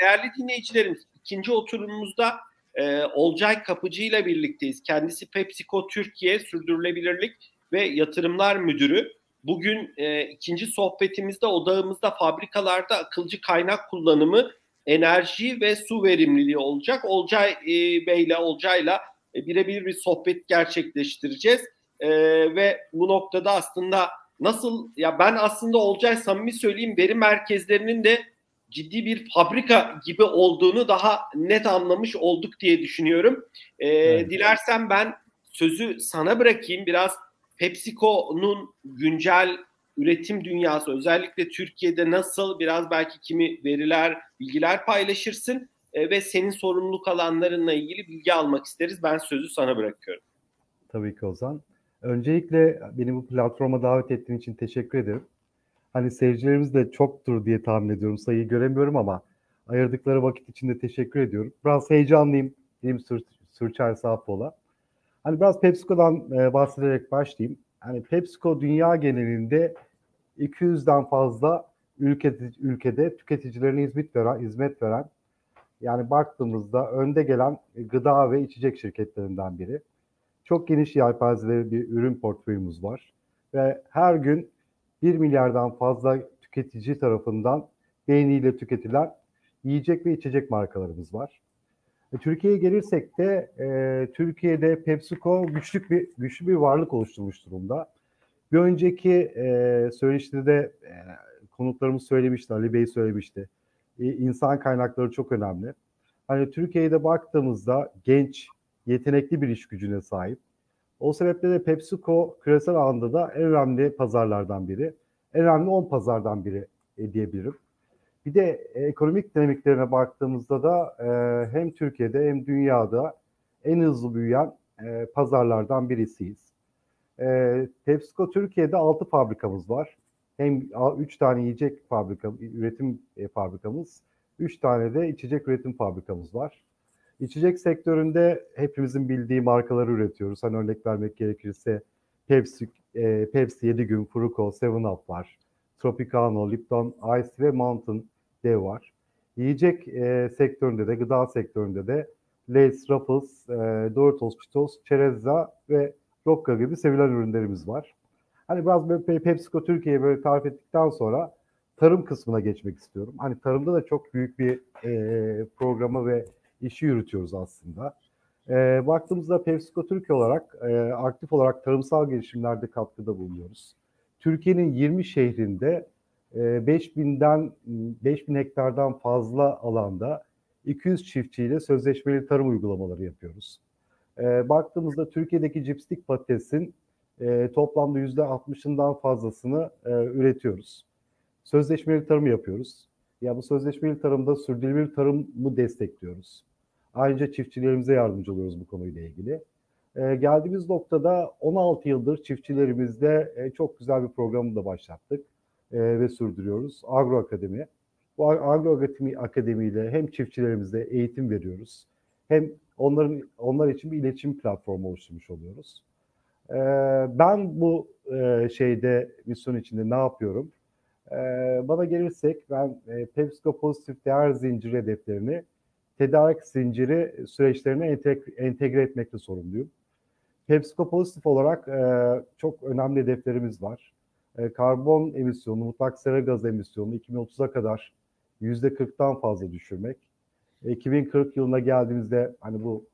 değerli dinleyicilerimiz ikinci oturumumuzda e, Olcay Kapıcı ile birlikteyiz. Kendisi PepsiCo Türkiye Sürdürülebilirlik ve Yatırımlar Müdürü. Bugün e, ikinci sohbetimizde odağımızda fabrikalarda akılcı kaynak kullanımı, enerji ve su verimliliği olacak. Olcay e, Bey'le, Olcay'la e, birebir bir sohbet gerçekleştireceğiz. E, ve bu noktada aslında nasıl, ya ben aslında Olcay samimi söyleyeyim veri merkezlerinin de ciddi bir fabrika gibi olduğunu daha net anlamış olduk diye düşünüyorum. E, evet. Dilersen ben sözü sana bırakayım. Biraz PepsiCo'nun güncel üretim dünyası özellikle Türkiye'de nasıl biraz belki kimi veriler, bilgiler paylaşırsın e, ve senin sorumluluk alanlarınla ilgili bilgi almak isteriz. Ben sözü sana bırakıyorum. Tabii ki Ozan. Öncelikle beni bu platforma davet ettiğin için teşekkür ederim. Hani seyircilerimiz de çoktur diye tahmin ediyorum. Sayıyı göremiyorum ama ayırdıkları vakit için de teşekkür ediyorum. Biraz heyecanlıyım. Dilim sür, sürçer Sapola. Hani biraz PepsiCo'dan e, bahsederek başlayayım. Hani PepsiCo dünya genelinde 200'den fazla ülke, ülkede tüketicilerine hizmet veren, hizmet veren yani baktığımızda önde gelen gıda ve içecek şirketlerinden biri. Çok geniş yelpazeli bir ürün portföyümüz var ve her gün 1 milyardan fazla tüketici tarafından beğeniyle tüketilen yiyecek ve içecek markalarımız var. E, Türkiye'ye gelirsek de e, Türkiye'de PepsiCo güçlü bir güçlü bir varlık oluşturmuş durumda. Bir önceki e, söyleşide de e, konuklarımız söylemişti, Ali Bey söylemişti. E, insan kaynakları çok önemli. Hani Türkiye'de baktığımızda genç, yetenekli bir iş gücüne sahip. O sebeple de PepsiCo küresel alanda da en önemli pazarlardan biri. En önemli 10 pazardan biri e, diyebilirim. Bir de ekonomik dinamiklerine baktığımızda da e, hem Türkiye'de hem dünyada en hızlı büyüyen e, pazarlardan birisiyiz. PepsiCo Türkiye'de 6 fabrikamız var. Hem 3 tane yiyecek fabrika, üretim fabrikamız, 3 tane de içecek üretim fabrikamız var. İçecek sektöründe hepimizin bildiği markaları üretiyoruz. Hani örnek vermek gerekirse Pepsi, e, Pepsi 7 gün, Fruko, 7-Up var. Tropicano, Lipton Ice ve Mountain Dew var. Yiyecek e, sektöründe de, gıda sektöründe de Lay's, Ruffles, e, Doritos, Cheetos, Çerezza ve Rocca gibi sevilen ürünlerimiz var. Hani biraz böyle PepsiCo Türkiye'ye böyle tarif ettikten sonra tarım kısmına geçmek istiyorum. Hani tarımda da çok büyük bir e, programı ve işi yürütüyoruz aslında. E, baktığımızda PepsiCo Türkiye olarak e, aktif olarak tarımsal gelişimlerde katkıda bulunuyoruz. Türkiye'nin 20 şehrinde e, 5000'den 5000 hektardan fazla alanda 200 çiftçiyle sözleşmeli tarım uygulamaları yapıyoruz. E, baktığımızda Türkiye'deki cipstik patatesin e, toplamda %60'ından fazlasını e, üretiyoruz. Sözleşmeli tarım yapıyoruz. Ya bu sözleşmeli tarımda sürdürülebilir tarımı destekliyoruz. Ayrıca çiftçilerimize yardımcı oluyoruz bu konuyla ilgili. E, geldiğimiz noktada 16 yıldır çiftçilerimizde e, çok güzel bir programı da başlattık e, ve sürdürüyoruz. Agro Akademi. Bu Agro Akademi, Akademi ile hem çiftçilerimize eğitim veriyoruz hem onların onlar için bir iletişim platformu oluşturmuş oluyoruz. E, ben bu e, şeyde misyon içinde ne yapıyorum? E, bana gelirsek ben e, PepsiCo pozitif değer zinciri hedeflerini tedarik zinciri süreçlerine entegre, entegre etmekle sorumluyum. PepsiCo pozitif olarak e, çok önemli hedeflerimiz var. E, karbon emisyonu, mutlak sera gaz emisyonu 2030'a kadar %40'tan fazla düşürmek. E, 2040 yılına geldiğimizde hani bu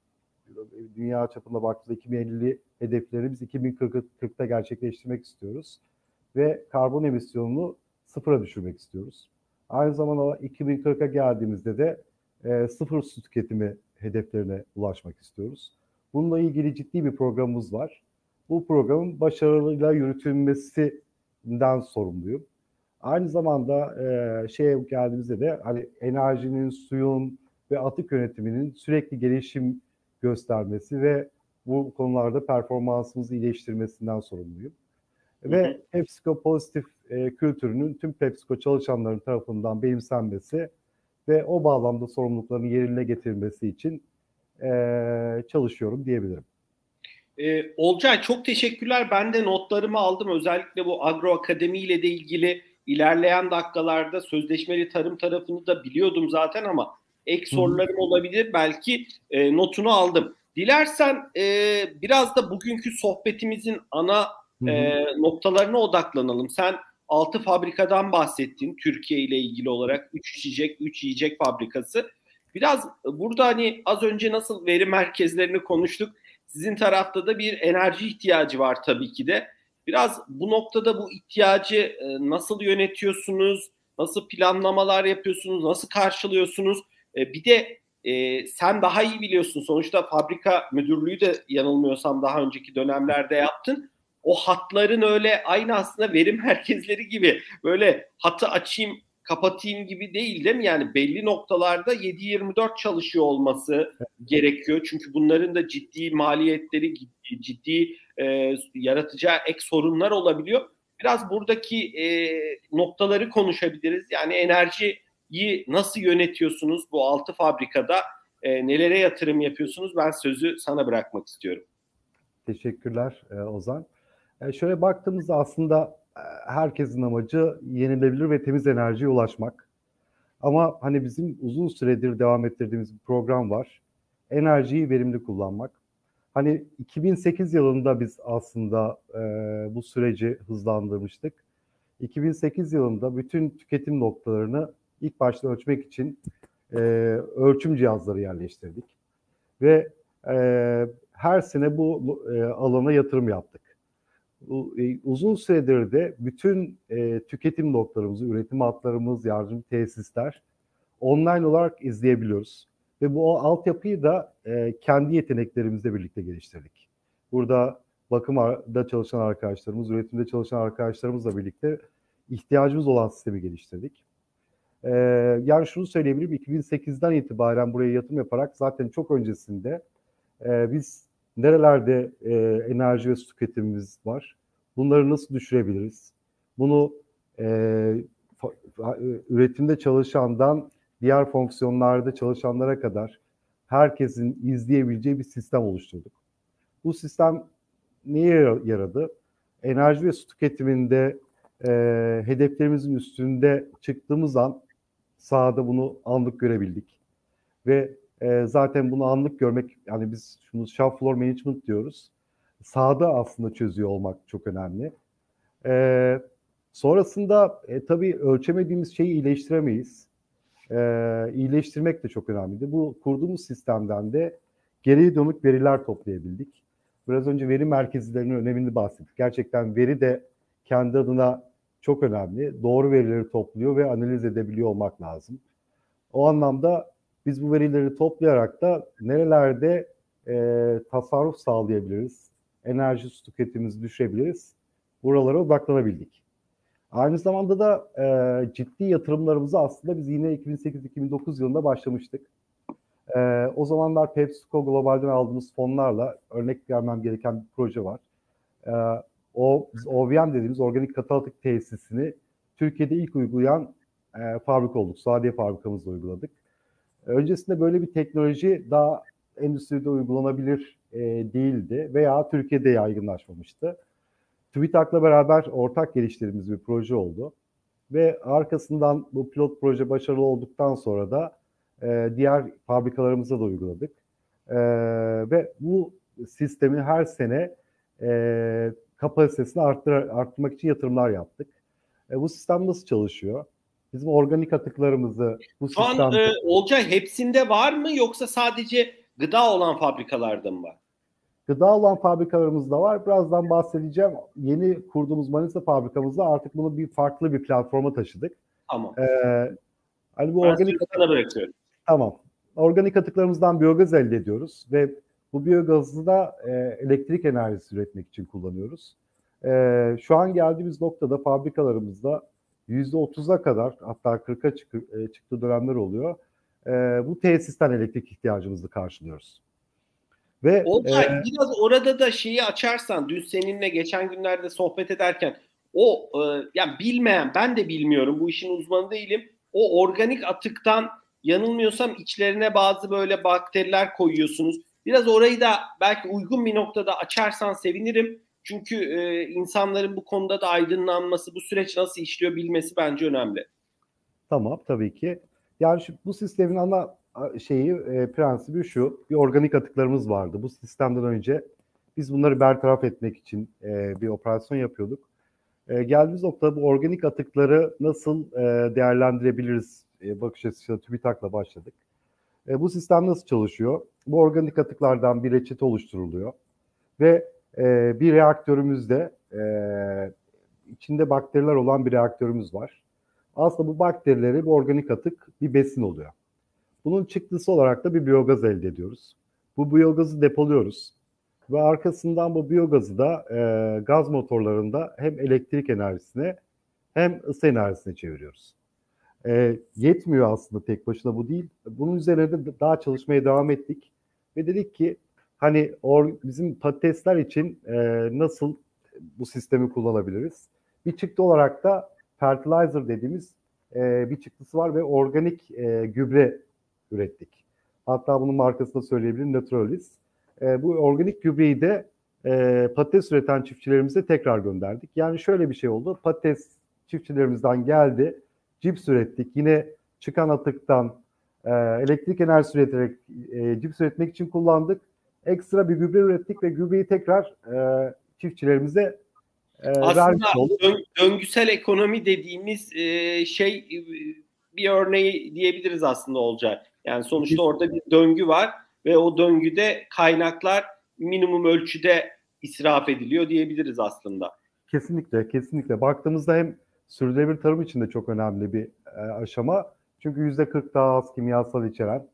dünya çapında baktığımızda 2050 hedeflerimiz 2040'ta gerçekleştirmek istiyoruz. Ve karbon emisyonunu sıfıra düşürmek istiyoruz. Aynı zamanda 2040'a geldiğimizde de e, sıfır su tüketimi hedeflerine ulaşmak istiyoruz. Bununla ilgili ciddi bir programımız var. Bu programın başarıyla yürütülmesinden sorumluyum. Aynı zamanda e, şeye geldiğimizde de hani enerjinin, suyun ve atık yönetiminin sürekli gelişim göstermesi ve bu konularda performansımızı iyileştirmesinden sorumluyum. Ve PepsiCo pozitif e, kültürünün tüm PepsiCo çalışanların tarafından benimsenmesi ve o bağlamda sorumluluklarını yerine getirmesi için e, çalışıyorum diyebilirim. Ee, Olcay çok teşekkürler. Ben de notlarımı aldım. Özellikle bu Agro Akademi ile de ilgili ilerleyen dakikalarda sözleşmeli tarım tarafını da biliyordum zaten ama ek sorularım olabilir. Belki e, notunu aldım. Dilersen e, biraz da bugünkü sohbetimizin ana e, noktalarına odaklanalım. Sen 6 fabrikadan bahsettin Türkiye ile ilgili olarak 3 içecek, 3 yiyecek fabrikası. Biraz burada hani az önce nasıl veri merkezlerini konuştuk. Sizin tarafta da bir enerji ihtiyacı var tabii ki de. Biraz bu noktada bu ihtiyacı e, nasıl yönetiyorsunuz? Nasıl planlamalar yapıyorsunuz? Nasıl karşılıyorsunuz? E, bir de e, sen daha iyi biliyorsun. Sonuçta fabrika müdürlüğü de yanılmıyorsam daha önceki dönemlerde yaptın. O hatların öyle aynı aslında verim merkezleri gibi böyle hatı açayım kapatayım gibi değil değil mi? Yani belli noktalarda 7-24 çalışıyor olması gerekiyor. Çünkü bunların da ciddi maliyetleri, ciddi e, yaratacağı ek sorunlar olabiliyor. Biraz buradaki e, noktaları konuşabiliriz. Yani enerjiyi nasıl yönetiyorsunuz bu altı fabrikada? E, nelere yatırım yapıyorsunuz? Ben sözü sana bırakmak istiyorum. Teşekkürler e, Ozan. E, şöyle baktığımızda aslında herkesin amacı yenilebilir ve temiz enerjiye ulaşmak. Ama hani bizim uzun süredir devam ettirdiğimiz bir program var. Enerjiyi verimli kullanmak. Hani 2008 yılında biz aslında e, bu süreci hızlandırmıştık. 2008 yılında bütün tüketim noktalarını ilk başta ölçmek için e, ölçüm cihazları yerleştirdik. Ve e, her sene bu e, alana yatırım yaptık. E, uzun süredir de bütün e, tüketim noktalarımızı, üretim hatlarımız, yardımcı tesisler online olarak izleyebiliyoruz. Ve bu altyapıyı da e, kendi yeteneklerimizle birlikte geliştirdik. Burada bakımda çalışan arkadaşlarımız, üretimde çalışan arkadaşlarımızla birlikte ihtiyacımız olan sistemi geliştirdik. E, yani şunu söyleyebilirim, 2008'den itibaren buraya yatırım yaparak zaten çok öncesinde e, biz nerelerde e, enerji ve su tüketimimiz var, bunları nasıl düşürebiliriz, bunu e, üretimde çalışandan diğer fonksiyonlarda çalışanlara kadar herkesin izleyebileceği bir sistem oluşturduk. Bu sistem neye yaradı? Enerji ve su tüketiminde e, hedeflerimizin üstünde çıktığımız an sahada bunu anlık görebildik. Ve e, zaten bunu anlık görmek, yani biz şunu shop floor management diyoruz. Sahada aslında çözüyor olmak çok önemli. E, sonrasında e, tabii ölçemediğimiz şeyi iyileştiremeyiz e, iyileştirmek de çok önemliydi. Bu kurduğumuz sistemden de geriye dönük veriler toplayabildik. Biraz önce veri merkezlerinin önemini bahsettik. Gerçekten veri de kendi adına çok önemli. Doğru verileri topluyor ve analiz edebiliyor olmak lazım. O anlamda biz bu verileri toplayarak da nerelerde e, tasarruf sağlayabiliriz, enerji tüketimimizi düşürebiliriz, buralara odaklanabildik. Aynı zamanda da e, ciddi yatırımlarımızı aslında biz yine 2008-2009 yılında başlamıştık. E, o zamanlar PepsiCo Global'den aldığımız fonlarla örnek vermem gereken bir proje var. E, o biz OVM dediğimiz organik katalitik tesisini Türkiye'de ilk uygulayan e, fabrika olduk. Suadiye fabrikamızda uyguladık. Öncesinde böyle bir teknoloji daha endüstride uygulanabilir e, değildi veya Türkiye'de yaygınlaşmamıştı. TÜBİTAK'la beraber ortak geliştirdiğimiz bir proje oldu. Ve arkasından bu pilot proje başarılı olduktan sonra da e, diğer fabrikalarımıza da uyguladık. E, ve bu sistemi her sene e, kapasitesini arttır, arttırmak için yatırımlar yaptık. E, bu sistem nasıl çalışıyor? Bizim organik atıklarımızı bu Şu sistem... an e, Olcay hepsinde var mı yoksa sadece gıda olan fabrikalarda mı var? Gıda olan fabrikalarımız da var. Birazdan bahsedeceğim. Yeni kurduğumuz Manisa fabrikamızda artık bunu bir farklı bir platforma taşıdık. Tamam. Ee, hani bu ben organik atık... bırakıyorum. Tamam. Organik atıklarımızdan biyogaz elde ediyoruz ve bu biyogazı da e, elektrik enerjisi üretmek için kullanıyoruz. E, şu an geldiğimiz noktada fabrikalarımızda %30'a kadar hatta 40'a çık, e, çıktığı dönemler oluyor. E, bu tesisten elektrik ihtiyacımızı karşılıyoruz. Ve Olcay, e, biraz orada da şeyi açarsan dün seninle geçen günlerde sohbet ederken o e, yani bilmeyen ben de bilmiyorum bu işin uzmanı değilim. O organik atıktan yanılmıyorsam içlerine bazı böyle bakteriler koyuyorsunuz. Biraz orayı da belki uygun bir noktada açarsan sevinirim. Çünkü e, insanların bu konuda da aydınlanması, bu süreç nasıl işliyor bilmesi bence önemli. Tamam tabii ki. Yani şu, bu sistemin ana şeyi e, prensibi şu. Bir organik atıklarımız vardı. Bu sistemden önce biz bunları bertaraf etmek için e, bir operasyon yapıyorduk. E, geldiğimiz noktada bu organik atıkları nasıl e, değerlendirebiliriz e, bakış açısıyla TÜBİTAK'la başladık. E, bu sistem nasıl çalışıyor? Bu organik atıklardan bir reçete oluşturuluyor ve e, bir reaktörümüzde e, içinde bakteriler olan bir reaktörümüz var. Aslında bu bakterileri bu organik atık bir besin oluyor. Bunun çıktısı olarak da bir biyogaz elde ediyoruz. Bu biyogazı depoluyoruz ve arkasından bu biyogazı da e, gaz motorlarında hem elektrik enerjisine hem ısı enerjisine çeviriyoruz. E, yetmiyor aslında tek başına bu değil. Bunun üzerine de daha çalışmaya devam ettik ve dedik ki hani or, bizim patatesler için e, nasıl bu sistemi kullanabiliriz? Bir çıktı olarak da fertilizer dediğimiz e, bir çıktısı var ve organik e, gübre ürettik. Hatta bunun markasını da söyleyebilirim Naturalis. E, bu organik gübreyi de e, patates üreten çiftçilerimize tekrar gönderdik. Yani şöyle bir şey oldu. Patates çiftçilerimizden geldi. Cips ürettik. Yine çıkan atıktan e, elektrik enerjisi üreterek e, cips üretmek için kullandık. Ekstra bir gübre ürettik ve gübreyi tekrar e, çiftçilerimize e, Aslında dön, döngüsel ekonomi dediğimiz e, şey e, bir örneği diyebiliriz aslında olacak. Yani sonuçta orada bir döngü var ve o döngüde kaynaklar minimum ölçüde israf ediliyor diyebiliriz aslında. Kesinlikle, kesinlikle. Baktığımızda hem sürdürülebilir tarım için de çok önemli bir e, aşama. Çünkü yüzde 40 daha az kimyasal içeren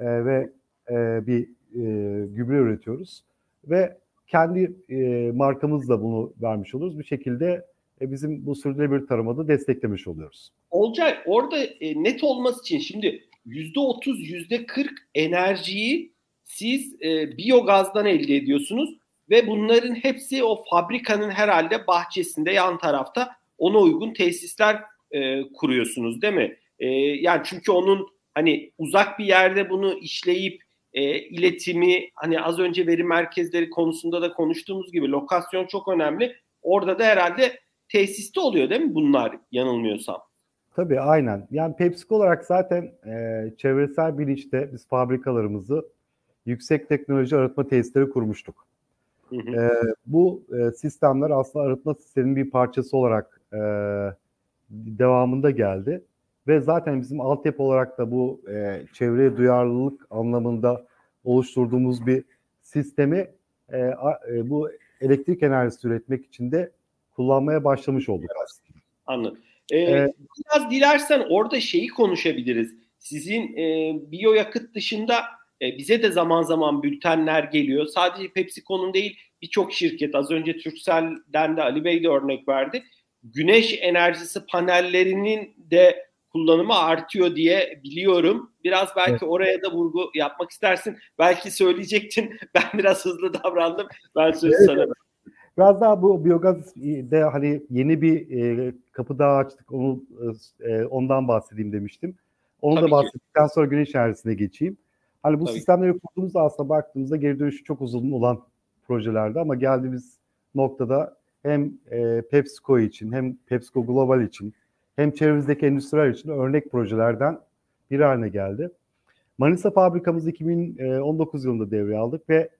e, ve e, bir e, gübre üretiyoruz ve kendi e, markamızla bunu vermiş oluruz. Bir şekilde e, bizim bu sürdürülebilir tarıma da desteklemiş oluyoruz. Olcay orada e, net olması için şimdi yüzde otuz, yüzde kırk enerjiyi siz e, biyogazdan elde ediyorsunuz ve bunların hepsi o fabrikanın herhalde bahçesinde yan tarafta ona uygun tesisler e, kuruyorsunuz değil mi? E, yani çünkü onun hani uzak bir yerde bunu işleyip e, iletimi hani az önce veri merkezleri konusunda da konuştuğumuz gibi lokasyon çok önemli. Orada da herhalde tesiste oluyor değil mi bunlar yanılmıyorsam? Tabii aynen. Yani PepsiCo olarak zaten e, çevresel bilinçte biz fabrikalarımızı yüksek teknoloji arıtma tesisleri kurmuştuk. Hı hı. E, bu e, sistemler aslında arıtma sisteminin bir parçası olarak e, devamında geldi. Ve zaten bizim altyapı olarak da bu e, çevreye duyarlılık anlamında oluşturduğumuz bir sistemi e, e, bu elektrik enerjisi üretmek için de kullanmaya başlamış olduk aslında. Anladım. Ee, ee, biraz dilersen orada şeyi konuşabiliriz. Sizin e, biyoyakıt dışında e, bize de zaman zaman bültenler geliyor. Sadece PepsiCo'nun değil birçok şirket az önce Turkcell'den de Ali Bey de örnek verdi. Güneş enerjisi panellerinin de kullanımı artıyor diye biliyorum. Biraz belki evet. oraya da vurgu yapmak istersin. Belki söyleyecektin. Ben biraz hızlı davrandım. Ben sözü evet. sana Biraz daha bu biyogaz de hani yeni bir e, kapı daha açtık. Onu e, ondan bahsedeyim demiştim. Onu Tabii da bahsettikten ki. sonra güneş enerjisine geçeyim. Hani bu Tabii. sistemleri kurduğumuzda aslında baktığımızda geri dönüşü çok uzun olan projelerde ama geldiğimiz noktada hem e, PepsiCo için hem PepsiCo Global için hem çevremizdeki endüstriler için örnek projelerden bir haline geldi. Manisa fabrikamızı 2019 yılında devreye aldık ve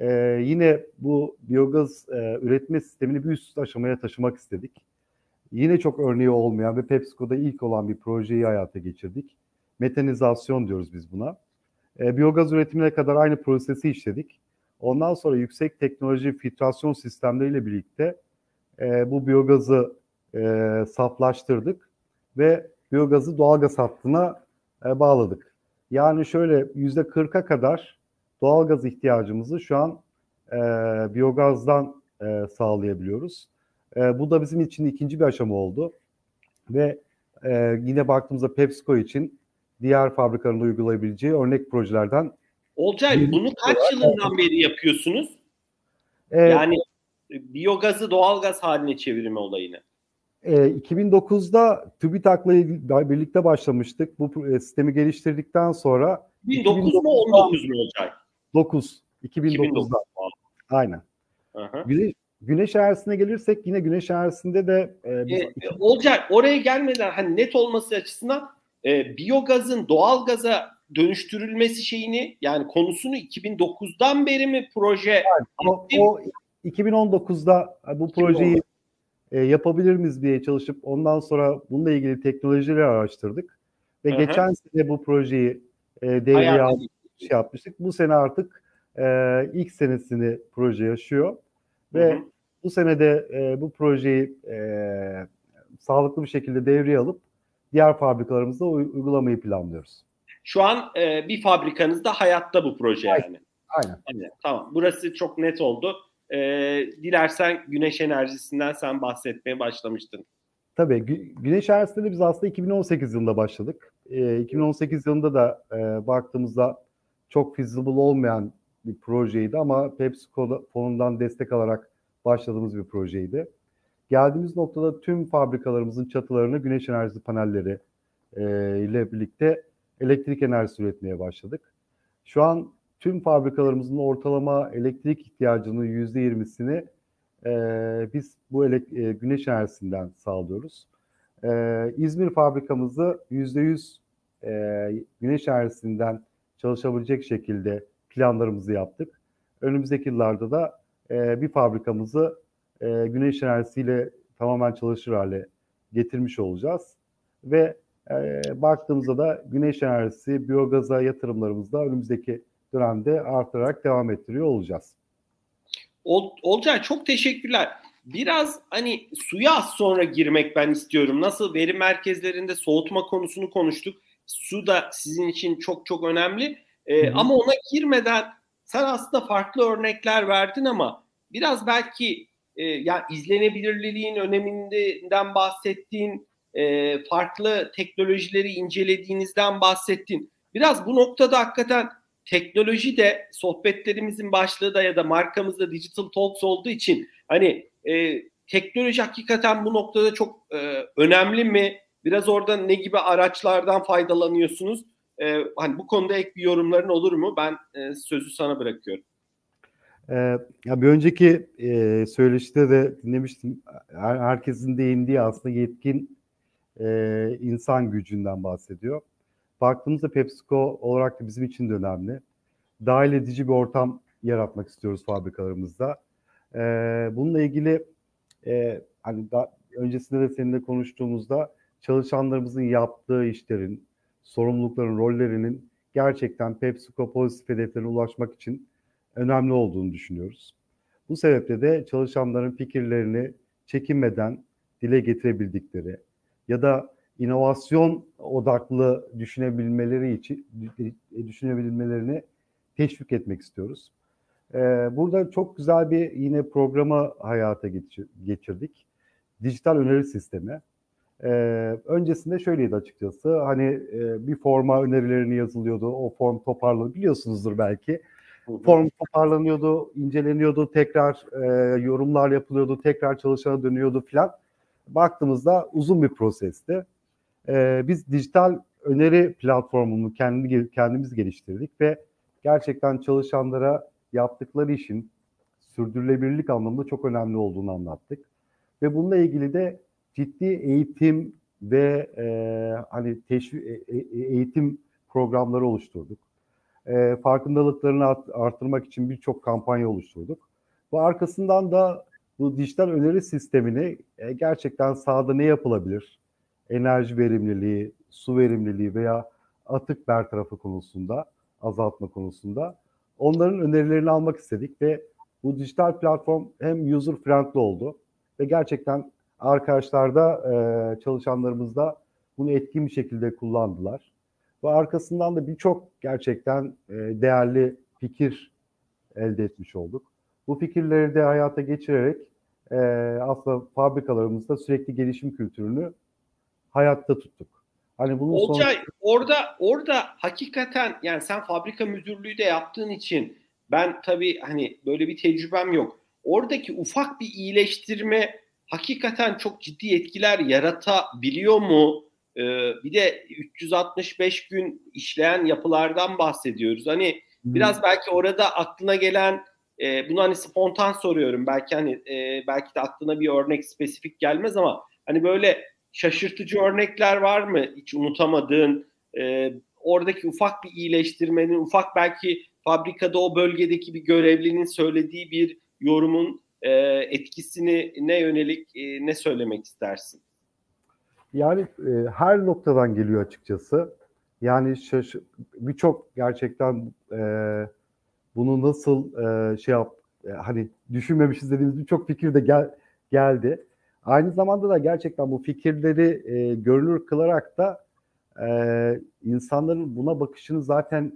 ee, yine bu biyogaz e, üretme sistemini bir üst aşamaya taşımak istedik. Yine çok örneği olmayan ve PepsiCo'da ilk olan bir projeyi hayata geçirdik. Metanizasyon diyoruz biz buna. E, biyogaz üretimine kadar aynı prosesi işledik. Ondan sonra yüksek teknoloji filtrasyon sistemleriyle birlikte e, bu biyogazı e, saflaştırdık ve biyogazı doğalgaz hattına e, bağladık. Yani şöyle yüzde 40'a kadar doğalgaz ihtiyacımızı şu an e, biyogazdan e, sağlayabiliyoruz. E, bu da bizim için ikinci bir aşama oldu. Ve e, yine baktığımızda PepsiCo için diğer fabrikaların uygulayabileceği örnek projelerden. Olcay bunu kaç yılından beri yapıyorsunuz? Ee, yani biyogazı doğalgaz haline çevirme olayını. E, 2009'da TÜBİTAK'la birlikte başlamıştık. Bu e, sistemi geliştirdikten sonra 2009 mu 19 mu Olcay? 9. 2009'da. 2009. Aynen. Aha. Güneş, güneş enerjisine gelirsek yine güneş enerjisinde de e, biz... e, olacak oraya gelmeden hani net olması açısından e, biyogazın doğal gaza dönüştürülmesi şeyini yani konusunu 2009'dan beri mi proje? Yani, o, o 2019'da bu projeyi e, yapabilir miyiz diye çalışıp ondan sonra bununla ilgili teknolojileri araştırdık ve Hı-hı. geçen sene bu projeyi e, devreye aldık, şey yapmıştık. Bu sene artık e, ilk senesini proje yaşıyor ve Hı-hı. bu senede e, bu projeyi e, sağlıklı bir şekilde devreye alıp diğer fabrikalarımızda uygulamayı planlıyoruz. Şu an e, bir fabrikanızda hayatta bu proje Aynen. yani. Aynen. Aynen. Tamam. Burası çok net oldu. E, dilersen güneş enerjisinden sen bahsetmeye başlamıştın. Tabii gü- güneş enerjisinde de biz aslında 2018 yılında başladık. E, 2018 yılında da e, baktığımızda çok feasible olmayan bir projeydi ama PepsiCo fonundan destek alarak başladığımız bir projeydi. Geldiğimiz noktada tüm fabrikalarımızın çatılarını güneş enerjisi panelleri e, ile birlikte elektrik enerjisi üretmeye başladık. Şu an tüm fabrikalarımızın ortalama elektrik ihtiyacının %20'sini e, biz bu elek- e, güneş enerjisinden sağlıyoruz. E, İzmir fabrikamızı %100 e, güneş enerjisinden çalışabilecek şekilde planlarımızı yaptık. Önümüzdeki yıllarda da e, bir fabrikamızı e, güneş enerjisiyle tamamen çalışır hale getirmiş olacağız. Ve e, baktığımızda da güneş enerjisi, biyogaza yatırımlarımızda önümüzdeki dönemde artarak devam ettiriyor olacağız. Ol, Olcay çok teşekkürler. Biraz hani suya az sonra girmek ben istiyorum. Nasıl veri merkezlerinde soğutma konusunu konuştuk. Su da sizin için çok çok önemli. Ee, ama ona girmeden sen aslında farklı örnekler verdin ama biraz belki e, yani izlenebilirliğin öneminden bahsettiğin, e, farklı teknolojileri incelediğinizden bahsettin. Biraz bu noktada hakikaten teknoloji de sohbetlerimizin başlığı da ya da markamızda Digital Talks olduğu için hani e, teknoloji hakikaten bu noktada çok e, önemli mi? Biraz orada ne gibi araçlardan faydalanıyorsunuz? E, hani bu konuda ek bir yorumların olur mu? Ben e, sözü sana bırakıyorum. Ee, ya bir önceki e, söyleşide de dinlemiştim. Her, herkesin değindiği aslında yetkin e, insan gücünden bahsediyor. Baktığımızda PepsiCo olarak da bizim için de önemli. Dahil edici bir ortam yaratmak istiyoruz fabrikalarımızda. E, bununla ilgili e, hani da, öncesinde de seninle konuştuğumuzda çalışanlarımızın yaptığı işlerin, sorumlulukların, rollerinin gerçekten PepsiCo pozitif hedeflerine ulaşmak için önemli olduğunu düşünüyoruz. Bu sebeple de çalışanların fikirlerini çekinmeden dile getirebildikleri ya da inovasyon odaklı düşünebilmeleri için düşünebilmelerini teşvik etmek istiyoruz. Ee, burada çok güzel bir yine programı hayata geçirdik. Dijital öneri sistemi. Ee, öncesinde şöyleydi açıkçası. Hani e, bir forma önerilerini yazılıyordu. O form toparlanıyor. Biliyorsunuzdur belki. Form toparlanıyordu, inceleniyordu, tekrar e, yorumlar yapılıyordu, tekrar çalışana dönüyordu filan. Baktığımızda uzun bir prosesti. E, biz dijital öneri platformunu kendi, kendimiz geliştirdik ve gerçekten çalışanlara yaptıkları işin sürdürülebilirlik anlamında çok önemli olduğunu anlattık. Ve bununla ilgili de ciddi eğitim ve e, hani teşvik e, e, eğitim programları oluşturduk e, farkındalıklarını art, arttırmak için birçok kampanya oluşturduk. Bu arkasından da bu dijital öneri sistemini e, gerçekten sahada ne yapılabilir? Enerji verimliliği, su verimliliği veya atık bertarafı konusunda, azaltma konusunda onların önerilerini almak istedik ve bu dijital platform hem user friendly oldu ve gerçekten arkadaşlar da e, çalışanlarımız da bunu etkin bir şekilde kullandılar. Ve arkasından da birçok gerçekten e, değerli fikir elde etmiş olduk. Bu fikirleri de hayata geçirerek e, aslında fabrikalarımızda sürekli gelişim kültürünü hayatta tuttuk. Hani bunun Olcay son... orada orada hakikaten yani sen fabrika müdürlüğü de yaptığın için ben tabii hani böyle bir tecrübem yok. Oradaki ufak bir iyileştirme hakikaten çok ciddi etkiler yaratabiliyor mu? Ee, bir de 365 gün işleyen yapılardan bahsediyoruz. Hani hmm. biraz belki orada aklına gelen e, bunu hani spontan soruyorum. Belki hani e, belki de aklına bir örnek spesifik gelmez ama hani böyle şaşırtıcı örnekler var mı? Hiç unutamadığın e, oradaki ufak bir iyileştirmenin, ufak belki fabrikada o bölgedeki bir görevlinin söylediği bir yorumun e, etkisini ne yönelik e, ne söylemek istersin? Yani e, her noktadan geliyor açıkçası. Yani birçok gerçekten e, bunu nasıl e, şey yap e, hani düşünmemişiz dediğimiz birçok fikir de gel, geldi. Aynı zamanda da gerçekten bu fikirleri e, görünür kılarak da e, insanların buna bakışını zaten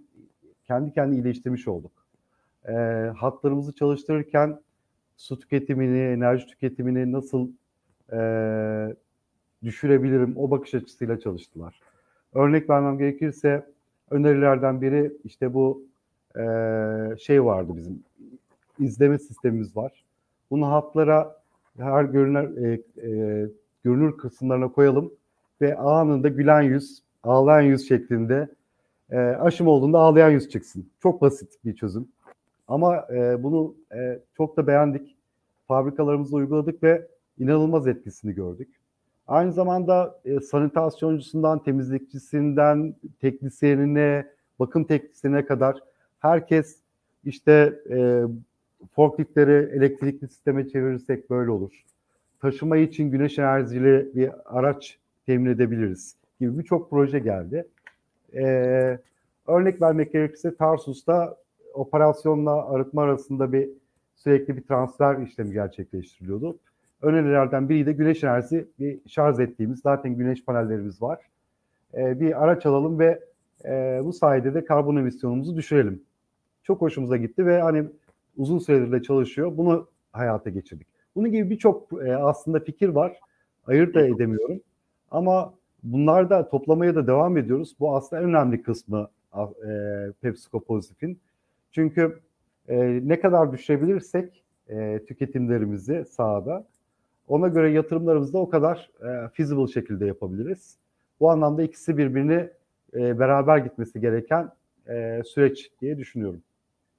kendi kendi iyileştirmiş olduk. E, hatlarımızı çalıştırırken su tüketimini, enerji tüketimini nasıl e, düşürebilirim o bakış açısıyla çalıştılar. Örnek vermem gerekirse önerilerden biri işte bu e, şey vardı bizim izleme sistemimiz var. Bunu hatlara her görünür e, e, görünür kısımlarına koyalım ve anında gülen yüz, ağlayan yüz şeklinde e, aşım olduğunda ağlayan yüz çıksın. Çok basit bir çözüm. Ama e, bunu e, çok da beğendik. Fabrikalarımızda uyguladık ve inanılmaz etkisini gördük. Aynı zamanda e, sanitasyoncusundan, temizlikçisinden, teknisyenine, bakım teknisyenine kadar herkes işte e, forkliftleri elektrikli sisteme çevirirsek böyle olur. Taşıma için güneş enerjili bir araç temin edebiliriz gibi birçok proje geldi. Ee, örnek vermek gerekirse Tarsus'ta operasyonla arıtma arasında bir sürekli bir transfer işlemi gerçekleştiriliyordu. Önerilerden biri de güneş enerjisi bir şarj ettiğimiz zaten güneş panellerimiz var. Ee, bir araç alalım ve e, bu sayede de karbon emisyonumuzu düşürelim. Çok hoşumuza gitti ve hani uzun süredir de çalışıyor. Bunu hayata geçirdik. Bunun gibi birçok e, aslında fikir var. Ayırt da edemiyorum. Ama bunlar da toplamaya da devam ediyoruz. Bu aslında en önemli kısmı e, PepsiCo Pozitif'in. Çünkü e, ne kadar düşürebilirsek e, tüketimlerimizi sahada ona göre yatırımlarımızı da o kadar e, feasible şekilde yapabiliriz. Bu anlamda ikisi birbirini e, beraber gitmesi gereken e, süreç diye düşünüyorum.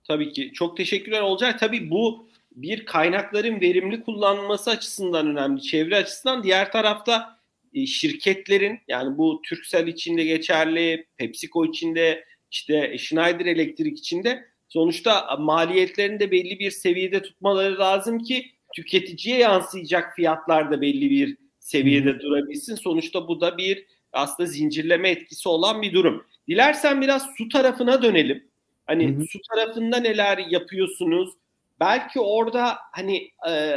Tabii ki. Çok teşekkürler olacak. Tabii bu bir kaynakların verimli kullanılması açısından önemli. Çevre açısından diğer tarafta e, şirketlerin yani bu Türksel içinde geçerli, PepsiCo içinde, işte Schneider Elektrik içinde sonuçta maliyetlerini de belli bir seviyede tutmaları lazım ki tüketiciye yansıyacak fiyatlar da belli bir seviyede durabilsin. Sonuçta bu da bir aslında zincirleme etkisi olan bir durum. Dilersen biraz su tarafına dönelim. Hani hı hı. su tarafında neler yapıyorsunuz? Belki orada hani e,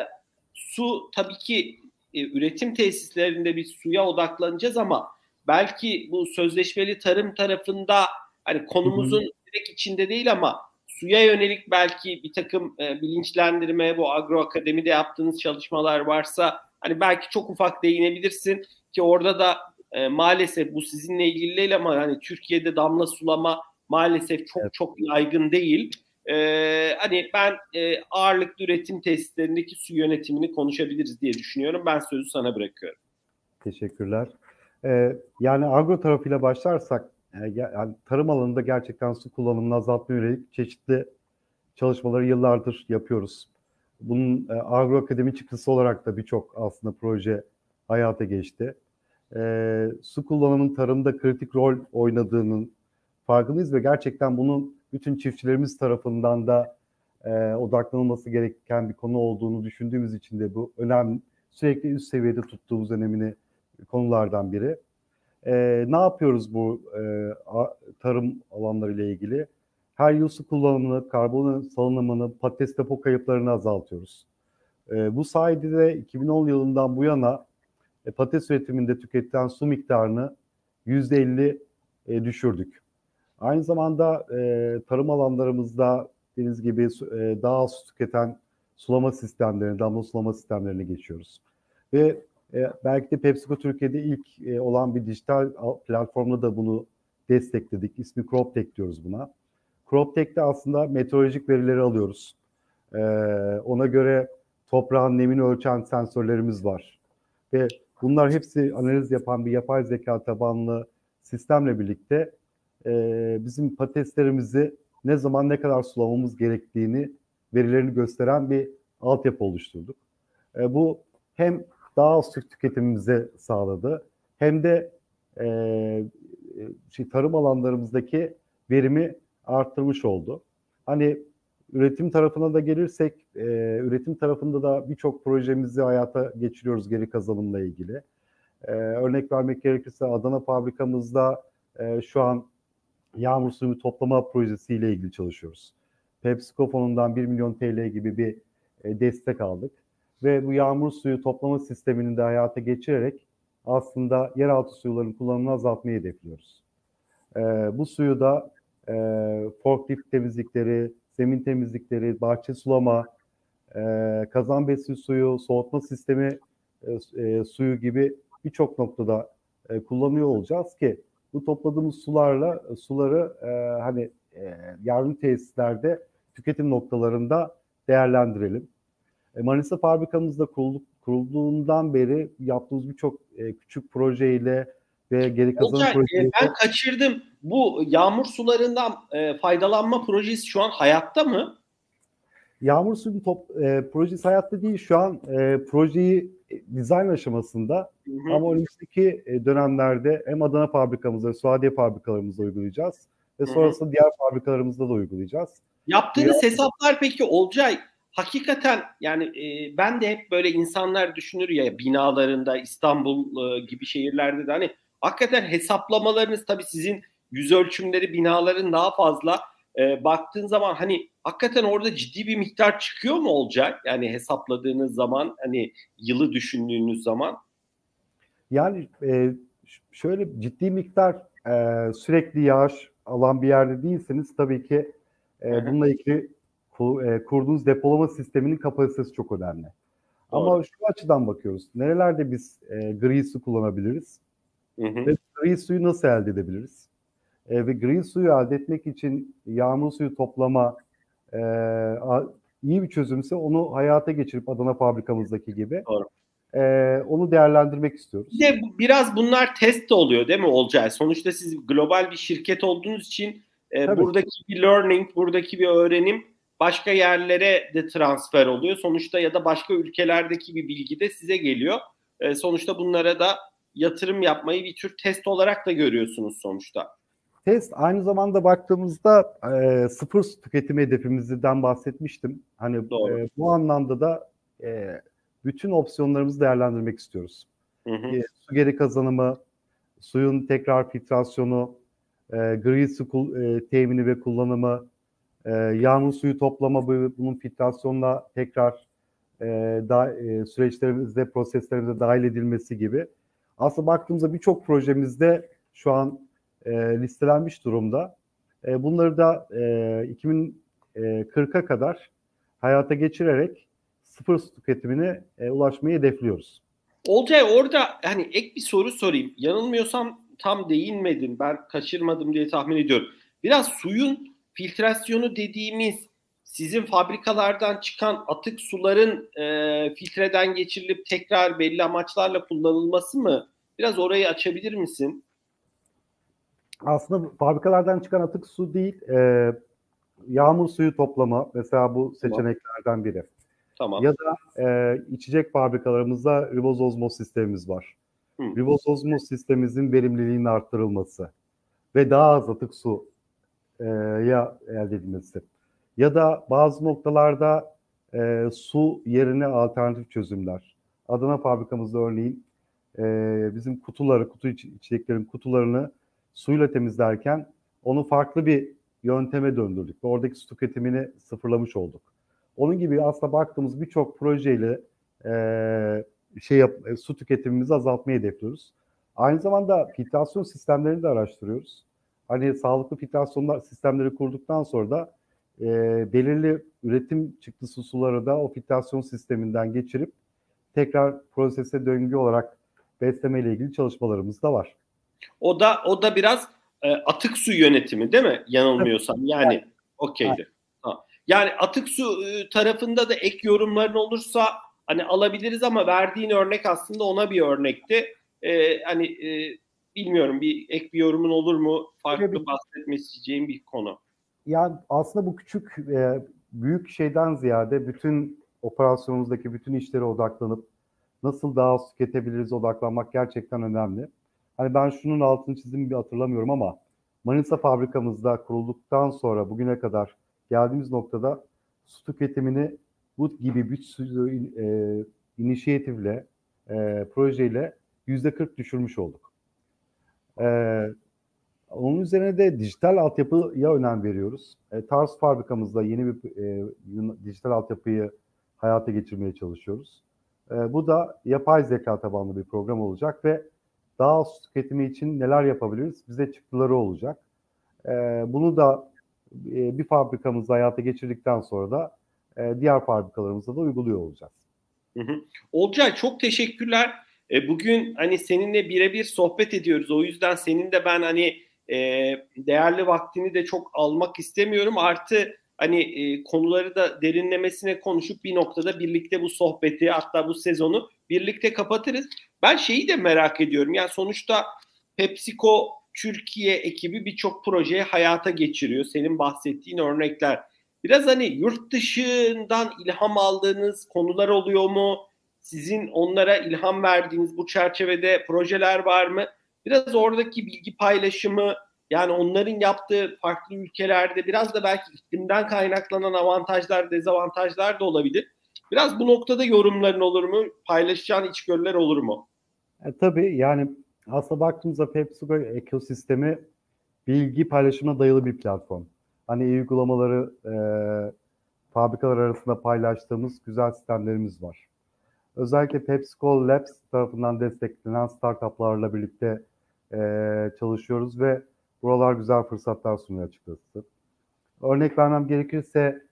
su tabii ki e, üretim tesislerinde bir suya odaklanacağız ama belki bu sözleşmeli tarım tarafında hani konumuzun hı hı. direkt içinde değil ama suya yönelik belki bir takım e, bilinçlendirme bu agro akademide yaptığınız çalışmalar varsa hani belki çok ufak değinebilirsin ki orada da e, maalesef bu sizinle ilgili değil ama hani Türkiye'de damla sulama maalesef çok evet. çok yaygın değil. Ee, hani ben e, ağırlıklı üretim tesislerindeki su yönetimini konuşabiliriz diye düşünüyorum. Ben sözü sana bırakıyorum. Teşekkürler. Ee, yani agro tarafıyla başlarsak e, yani tarım alanında gerçekten su kullanımını azaltma yönelik çeşitli çalışmaları yıllardır yapıyoruz. Bunun e, agro akademi çıktısı olarak da birçok aslında proje hayata geçti. E, su kullanımının tarımda kritik rol oynadığının farkındayız ve gerçekten bunun bütün çiftçilerimiz tarafından da e, odaklanılması gereken bir konu olduğunu düşündüğümüz için de bu önemli sürekli üst seviyede tuttuğumuz önemini konulardan biri. E, ne yapıyoruz bu e, tarım alanları ile ilgili? Her yıl su kullanımını, karbon salınımını, patates depo kayıplarını azaltıyoruz. E, bu sayede de 2010 yılından bu yana e, patates üretiminde tüketilen su miktarını %50 e, düşürdük. Aynı zamanda e, tarım alanlarımızda deniz gibi e, daha az su tüketen sulama sistemlerini, damla sulama sistemlerini geçiyoruz. Ve e, belki de PepsiCo Türkiye'de ilk e, olan bir dijital platformda da bunu destekledik. İsmi CropTech diyoruz buna. CropTech'te aslında meteorolojik verileri alıyoruz. E, ona göre toprağın nemini ölçen sensörlerimiz var. Ve bunlar hepsi analiz yapan bir yapay zeka tabanlı sistemle birlikte e, bizim patateslerimizi ne zaman ne kadar sulamamız gerektiğini verilerini gösteren bir altyapı oluşturduk. E, bu hem daha az su tüketimimizi sağladı hem de e, şey, tarım alanlarımızdaki verimi arttırmış oldu. Hani üretim tarafına da gelirsek, e, üretim tarafında da birçok projemizi hayata geçiriyoruz geri kazanımla ilgili. E, örnek vermek gerekirse Adana fabrikamızda e, şu an yağmur suyu toplama projesiyle ilgili çalışıyoruz. PepsiCo fonundan 1 milyon TL gibi bir e, destek aldık. Ve bu yağmur suyu toplama sistemini de hayata geçirerek aslında yeraltı suyuların kullanımını azaltmayı hedefliyoruz. E, bu suyu da e, forklift temizlikleri, zemin temizlikleri, bahçe sulama, e, kazan besi suyu, soğutma sistemi e, e, suyu gibi birçok noktada e, kullanıyor olacağız ki bu topladığımız sularla suları e, hani e, yardım tesislerde tüketim noktalarında değerlendirelim. E, Manisa fabrikamızda kurulduk, kurulduğundan beri yaptığımız birçok e, küçük projeyle ve geri kazanım Olcay, projeyle... Ben kaçırdım. Bu yağmur sularından e, faydalanma projesi şu an hayatta mı? Yağmur suyu top, e, projesi hayatta değil. Şu an e, projeyi e, dizayn aşamasında hı hı. ama önümüzdeki e, dönemlerde hem Adana fabrikamızda, Suadiye fabrikalarımızda uygulayacağız ve sonrasında hı hı. diğer fabrikalarımızda da uygulayacağız. Yaptığınız ya, hesaplar peki Olcay hakikaten yani e, ben de hep böyle insanlar düşünür ya binalarında İstanbul e, gibi şehirlerde de hani hakikaten hesaplamalarınız tabii sizin yüz ölçümleri binaların daha fazla e, baktığın zaman hani hakikaten orada ciddi bir miktar çıkıyor mu olacak? Yani hesapladığınız zaman hani yılı düşündüğünüz zaman. Yani e, şöyle ciddi miktar e, sürekli yağış alan bir yerde değilseniz tabii ki e, bununla ilgili e, kurduğunuz depolama sisteminin kapasitesi çok önemli. Doğru. Ama şu açıdan bakıyoruz. Nerelerde biz e, gri su kullanabiliriz? Hı hı. Ve gri suyu nasıl elde edebiliriz? E, ve gri suyu elde etmek için yağmur suyu toplama e, iyi bir çözümse onu hayata geçirip Adana fabrikamızdaki gibi Doğru. E, onu değerlendirmek istiyoruz. Bir de biraz bunlar test de oluyor değil mi Olcay? Sonuçta siz global bir şirket olduğunuz için e, buradaki bir learning, buradaki bir öğrenim başka yerlere de transfer oluyor. Sonuçta ya da başka ülkelerdeki bir bilgi de size geliyor. E, sonuçta bunlara da yatırım yapmayı bir tür test olarak da görüyorsunuz sonuçta. Test aynı zamanda baktığımızda e, sıfır tüketim hedefimizden bahsetmiştim. Hani e, bu anlamda da e, bütün opsiyonlarımızı değerlendirmek istiyoruz. Hı hı. E, su geri kazanımı, suyun tekrar filtrasyonu, e, gri su e, temini ve kullanımı, e, yağmur suyu toplama bunun filtrasyonla tekrar e, da, e, süreçlerimizde, proseslerimize dahil edilmesi gibi. Aslında baktığımızda birçok projemizde şu an e, listelenmiş durumda. E, bunları da e, 2040'a kadar hayata geçirerek sıfır su tüketimine e, ulaşmayı hedefliyoruz. Olcay orada hani ek bir soru sorayım. Yanılmıyorsam tam değinmedin. Ben kaçırmadım diye tahmin ediyorum. Biraz suyun filtrasyonu dediğimiz sizin fabrikalardan çıkan atık suların e, filtreden geçirilip tekrar belli amaçlarla kullanılması mı? Biraz orayı açabilir misin? Aslında fabrikalardan çıkan atık su değil, e, yağmur suyu toplama mesela bu seçeneklerden biri. Tamam. Ya da e, içecek fabrikalarımızda ribozozmoz sistemimiz var. Hı. Ribozozmoz sistemimizin verimliliğinin arttırılması ve daha az atık su e, ya elde edilmesi. Ya da bazı noktalarda e, su yerine alternatif çözümler. Adana fabrikamızda örneğin e, bizim kutuları, kutu iç, içeceklerin kutularını suyla temizlerken onu farklı bir yönteme döndürdük. Ve oradaki su tüketimini sıfırlamış olduk. Onun gibi aslında baktığımız birçok projeyle e, şey yap, e, su tüketimimizi azaltmayı hedefliyoruz. Aynı zamanda filtrasyon sistemlerini de araştırıyoruz. Hani sağlıklı filtrasyonlar sistemleri kurduktan sonra da e, belirli üretim çıktısı suları da o filtrasyon sisteminden geçirip tekrar prosese döngü olarak besleme ile ilgili çalışmalarımız da var. O da o da biraz e, atık su yönetimi değil mi? Yanılmıyorsam. Yani okeydi. Yani atık su e, tarafında da ek yorumların olursa hani alabiliriz ama verdiğin örnek aslında ona bir örnekti. Ee, hani e, bilmiyorum bir ek bir yorumun olur mu? Farklı bir, bahsetmek isteyeceğim bir konu. Yani aslında bu küçük e, büyük şeyden ziyade bütün operasyonumuzdaki bütün işlere odaklanıp nasıl daha az tüketebiliriz odaklanmak gerçekten önemli. Hani ben şunun altını çizdim bir hatırlamıyorum ama Manisa fabrikamızda kurulduktan sonra bugüne kadar geldiğimiz noktada su tüketimini bu gibi bir sürü e, inisiyatifle, e, projeyle yüzde 40 düşürmüş olduk. E, onun üzerine de dijital altyapıya önem veriyoruz. E, Tars fabrikamızda yeni bir e, dijital altyapıyı hayata geçirmeye çalışıyoruz. E, bu da yapay zeka tabanlı bir program olacak ve daha az tüketimi için neler yapabiliriz? Bize çıktıları olacak. E, bunu da e, bir fabrikamızda hayata geçirdikten sonra da e, diğer fabrikalarımızda da uyguluyor olacağız. Hı hı. Olcay çok teşekkürler. E, bugün hani seninle birebir sohbet ediyoruz. O yüzden senin de ben hani değerli vaktini de çok almak istemiyorum. Artı hani konuları da derinlemesine konuşup bir noktada birlikte bu sohbeti hatta bu sezonu birlikte kapatırız. Ben şeyi de merak ediyorum. Yani sonuçta PepsiCo Türkiye ekibi birçok projeyi hayata geçiriyor. Senin bahsettiğin örnekler. Biraz hani yurt dışından ilham aldığınız konular oluyor mu? Sizin onlara ilham verdiğiniz bu çerçevede projeler var mı? Biraz oradaki bilgi paylaşımı yani onların yaptığı farklı ülkelerde biraz da belki iklimden kaynaklanan avantajlar, dezavantajlar da olabilir. Biraz bu noktada yorumların olur mu? Paylaşacağın içgörüler olur mu? E, tabii yani aslında baktığımızda PepsiCo ekosistemi bilgi paylaşımına dayalı bir platform. Hani uygulamaları e, fabrikalar arasında paylaştığımız güzel sistemlerimiz var. Özellikle PepsiCo Labs tarafından desteklenen startuplarla birlikte e, çalışıyoruz ve buralar güzel fırsatlar sunuyor açıkçası. Örnek vermem gerekirse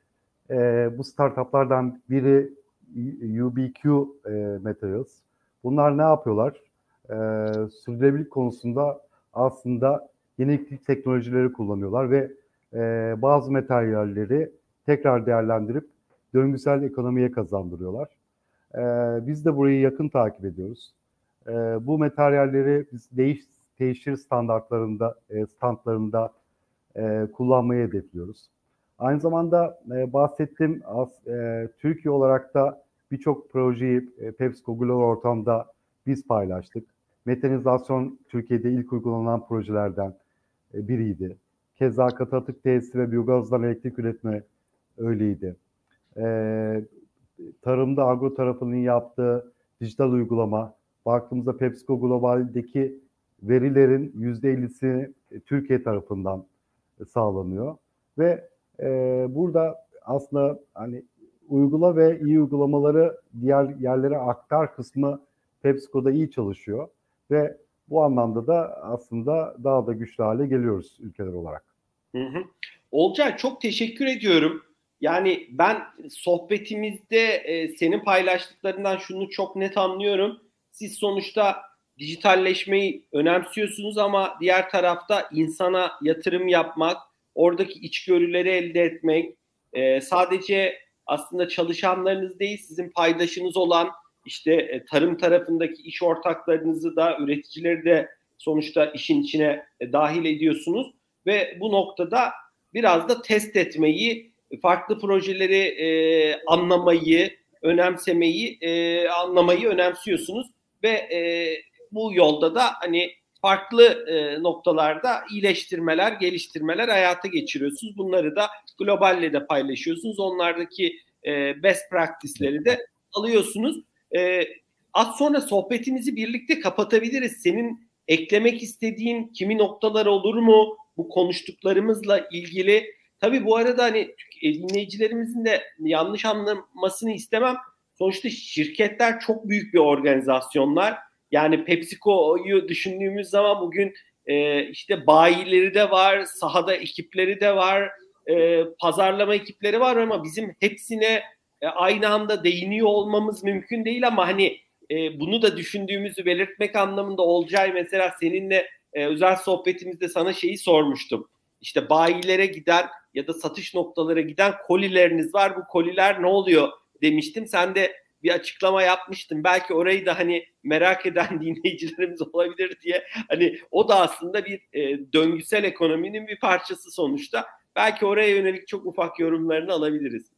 e, bu startuplardan biri UBQ e, Materials. Bunlar ne yapıyorlar? E, sürdürülebilirlik konusunda aslında yenilikli teknolojileri kullanıyorlar ve e, bazı materyalleri tekrar değerlendirip döngüsel ekonomiye kazandırıyorlar. E, biz de burayı yakın takip ediyoruz. E, bu materyalleri biz değiş, teşhir standartlarında, e, standlarında e, kullanmayı hedefliyoruz. Aynı zamanda e, bahsettiğim as, e, Türkiye olarak da birçok projeyi e, PepsiCo Global ortamda biz paylaştık. Metanizasyon Türkiye'de ilk uygulanan projelerden e, biriydi. Keza katı atık tesisi ve biyogazdan elektrik üretme öyleydi. E, tarımda agro tarafının yaptığı dijital uygulama, baktığımızda PepsiCo Global'deki verilerin %50'si Türkiye tarafından sağlanıyor. Ve e, burada aslında hani uygula ve iyi uygulamaları diğer yerlere aktar kısmı PepsiCo'da iyi çalışıyor ve bu anlamda da aslında daha da güçlü hale geliyoruz ülkeler olarak. Hı hı. Olcay çok teşekkür ediyorum. Yani ben sohbetimizde e, senin paylaştıklarından şunu çok net anlıyorum. Siz sonuçta dijitalleşmeyi önemsiyorsunuz ama diğer tarafta insana yatırım yapmak, oradaki içgörüleri elde etmek, e, sadece aslında çalışanlarınız değil sizin paydaşınız olan işte e, tarım tarafındaki iş ortaklarınızı da üreticileri de sonuçta işin içine e, dahil ediyorsunuz ve bu noktada biraz da test etmeyi, farklı projeleri e, anlamayı, önemsemeyi, e, anlamayı önemsiyorsunuz ve e, bu yolda da hani farklı e, noktalarda iyileştirmeler, geliştirmeler hayata geçiriyorsunuz. Bunları da globalle de paylaşıyorsunuz. Onlardaki e, best practice'leri de alıyorsunuz. E, az sonra sohbetimizi birlikte kapatabiliriz. Senin eklemek istediğin kimi noktalar olur mu? Bu konuştuklarımızla ilgili. Tabii bu arada hani dinleyicilerimizin de yanlış anlamasını istemem. Sonuçta şirketler çok büyük bir organizasyonlar. Yani PepsiCo'yu düşündüğümüz zaman bugün e, işte bayileri de var, sahada ekipleri de var, e, pazarlama ekipleri var ama bizim hepsine e, aynı anda değiniyor olmamız mümkün değil ama hani e, bunu da düşündüğümüzü belirtmek anlamında olacağı mesela seninle e, özel sohbetimizde sana şeyi sormuştum. İşte bayilere giden ya da satış noktalara giden kolileriniz var. Bu koliler ne oluyor demiştim. Sen de bir açıklama yapmıştın. Belki orayı da hani merak eden dinleyicilerimiz olabilir diye. Hani o da aslında bir e, döngüsel ekonominin bir parçası sonuçta. belki oraya yönelik çok ufak yorumlarını alabiliriz.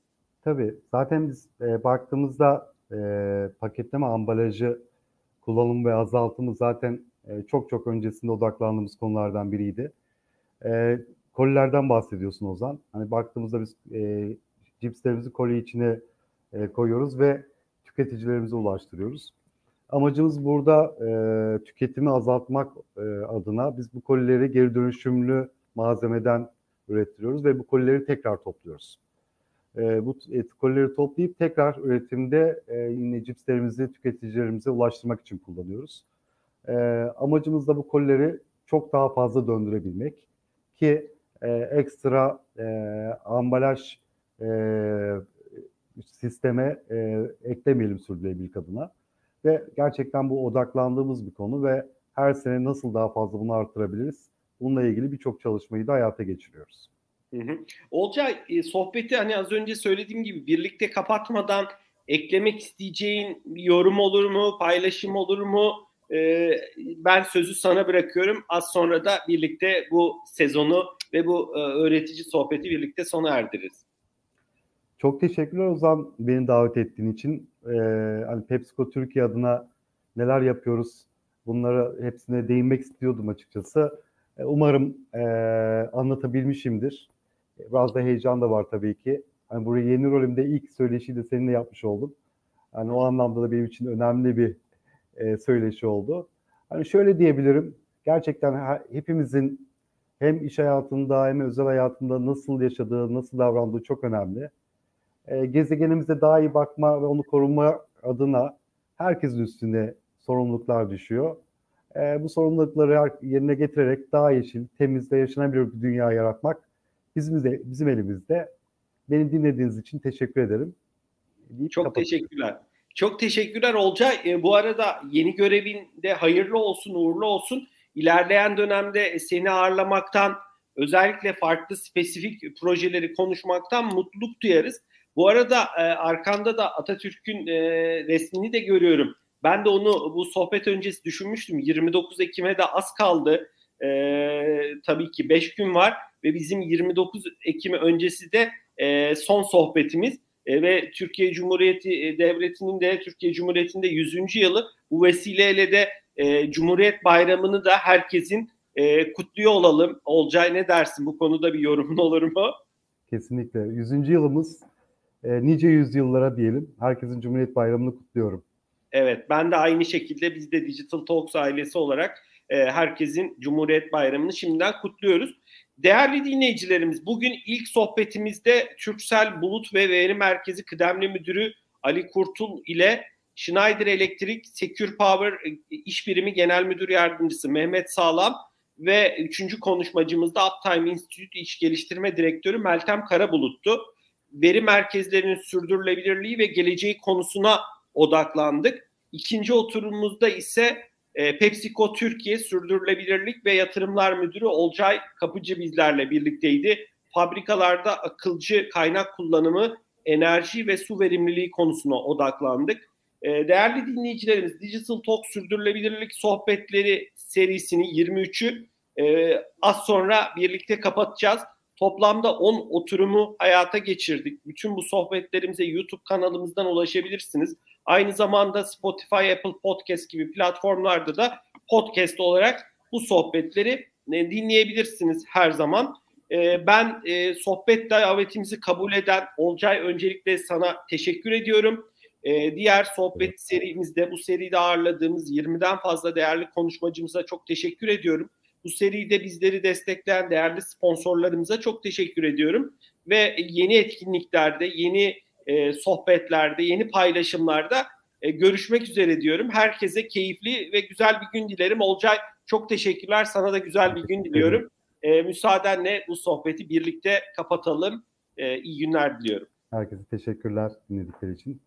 Tabii. Zaten biz e, baktığımızda e, paketleme ambalajı kullanım ve azaltımı zaten e, çok çok öncesinde odaklandığımız konulardan biriydi. E, kolilerden bahsediyorsun Ozan. Hani baktığımızda biz e, cipslerimizi koli içine e, koyuyoruz ve tüketicilerimize ulaştırıyoruz. Amacımız burada e, tüketimi azaltmak e, adına biz bu kolileri geri dönüşümlü malzemeden ürettiriyoruz ve bu kolileri tekrar topluyoruz. E, bu et, kolileri toplayıp tekrar üretimde e, yine cipslerimizi tüketicilerimize ulaştırmak için kullanıyoruz. E, amacımız da bu kolileri çok daha fazla döndürebilmek ki e, ekstra e, ambalaj e, sisteme e, eklemeyelim sürdürülebilirlik adına. Ve gerçekten bu odaklandığımız bir konu ve her sene nasıl daha fazla bunu artırabiliriz? Bununla ilgili birçok çalışmayı da hayata geçiriyoruz. Hı hı. Olcay e, sohbeti hani az önce söylediğim gibi birlikte kapatmadan eklemek isteyeceğin bir yorum olur mu, paylaşım olur mu? Ee, ben sözü sana bırakıyorum. Az sonra da birlikte bu sezonu ve bu e, öğretici sohbeti birlikte sona erdiririz. Çok teşekkürler Ozan beni davet ettiğin için. Ee, hani PepsiCo Türkiye adına neler yapıyoruz bunlara hepsine değinmek istiyordum açıkçası. Ee, umarım e, anlatabilmişimdir. Biraz da heyecan da var tabii ki. Hani buraya yeni rolümde ilk söyleşiyi de seninle yapmış oldum. Hani o anlamda da benim için önemli bir e, söyleşi oldu. Hani şöyle diyebilirim. Gerçekten hepimizin hem iş hayatında hem özel hayatında nasıl yaşadığı, nasıl davrandığı çok önemli. E, gezegenimize daha iyi bakma ve onu koruma adına herkesin üstüne sorumluluklar düşüyor. E, bu sorumlulukları yerine getirerek daha yeşil, temiz ve yaşanabilir bir dünya yaratmak bizim, de, bizim elimizde. Beni dinlediğiniz için teşekkür ederim. Deyip Çok teşekkürler. Çok teşekkürler Olcay. E, bu arada yeni görevinde hayırlı olsun, uğurlu olsun. İlerleyen dönemde seni ağırlamaktan, özellikle farklı spesifik projeleri konuşmaktan mutluluk duyarız. Bu arada e, arkanda da Atatürk'ün e, resmini de görüyorum. Ben de onu bu sohbet öncesi düşünmüştüm. 29 Ekim'e de az kaldı. E, tabii ki 5 gün var ve bizim 29 Ekim öncesi de e, son sohbetimiz e, ve Türkiye Cumhuriyeti e, Devleti'nin de Türkiye Cumhuriyeti'nde 100. yılı bu vesileyle de e, Cumhuriyet Bayramı'nı da herkesin e, kutluyor olalım. Olcay ne dersin? Bu konuda bir yorumun olur mu? Kesinlikle. 100. yılımız e, nice yüzyıllara diyelim. Herkesin Cumhuriyet Bayramı'nı kutluyorum. Evet ben de aynı şekilde biz de Digital Talks ailesi olarak e, herkesin Cumhuriyet Bayramı'nı şimdiden kutluyoruz. Değerli dinleyicilerimiz bugün ilk sohbetimizde Türksel Bulut ve Veri Merkezi Kıdemli Müdürü Ali Kurtul ile Schneider Electric Secure Power e, İş Birimi Genel Müdür Yardımcısı Mehmet Sağlam ve üçüncü konuşmacımız da Uptime Institute İş Geliştirme Direktörü Meltem Karabulut'tu. Veri merkezlerinin sürdürülebilirliği ve geleceği konusuna odaklandık. İkinci oturumumuzda ise e, PepsiCo Türkiye Sürdürülebilirlik ve Yatırımlar Müdürü Olcay Kapıcı bizlerle birlikteydi. Fabrikalarda akılcı kaynak kullanımı, enerji ve su verimliliği konusuna odaklandık. E, değerli dinleyicilerimiz Digital Talk Sürdürülebilirlik Sohbetleri serisini 23'ü e, az sonra birlikte kapatacağız. Toplamda 10 oturumu hayata geçirdik. Bütün bu sohbetlerimize YouTube kanalımızdan ulaşabilirsiniz. Aynı zamanda Spotify, Apple Podcast gibi platformlarda da podcast olarak bu sohbetleri e, dinleyebilirsiniz her zaman. E, ben e, sohbet davetimizi kabul eden Olcay öncelikle sana teşekkür ediyorum. Diğer sohbet serimizde bu seride ağırladığımız 20'den fazla değerli konuşmacımıza çok teşekkür ediyorum. Bu seride bizleri destekleyen değerli sponsorlarımıza çok teşekkür ediyorum. Ve yeni etkinliklerde, yeni e, sohbetlerde, yeni paylaşımlarda e, görüşmek üzere diyorum. Herkese keyifli ve güzel bir gün dilerim. Olcay çok teşekkürler. Sana da güzel bir gün diliyorum. E, müsaadenle bu sohbeti birlikte kapatalım. E, iyi günler diliyorum. Herkese teşekkürler dinledikleri için.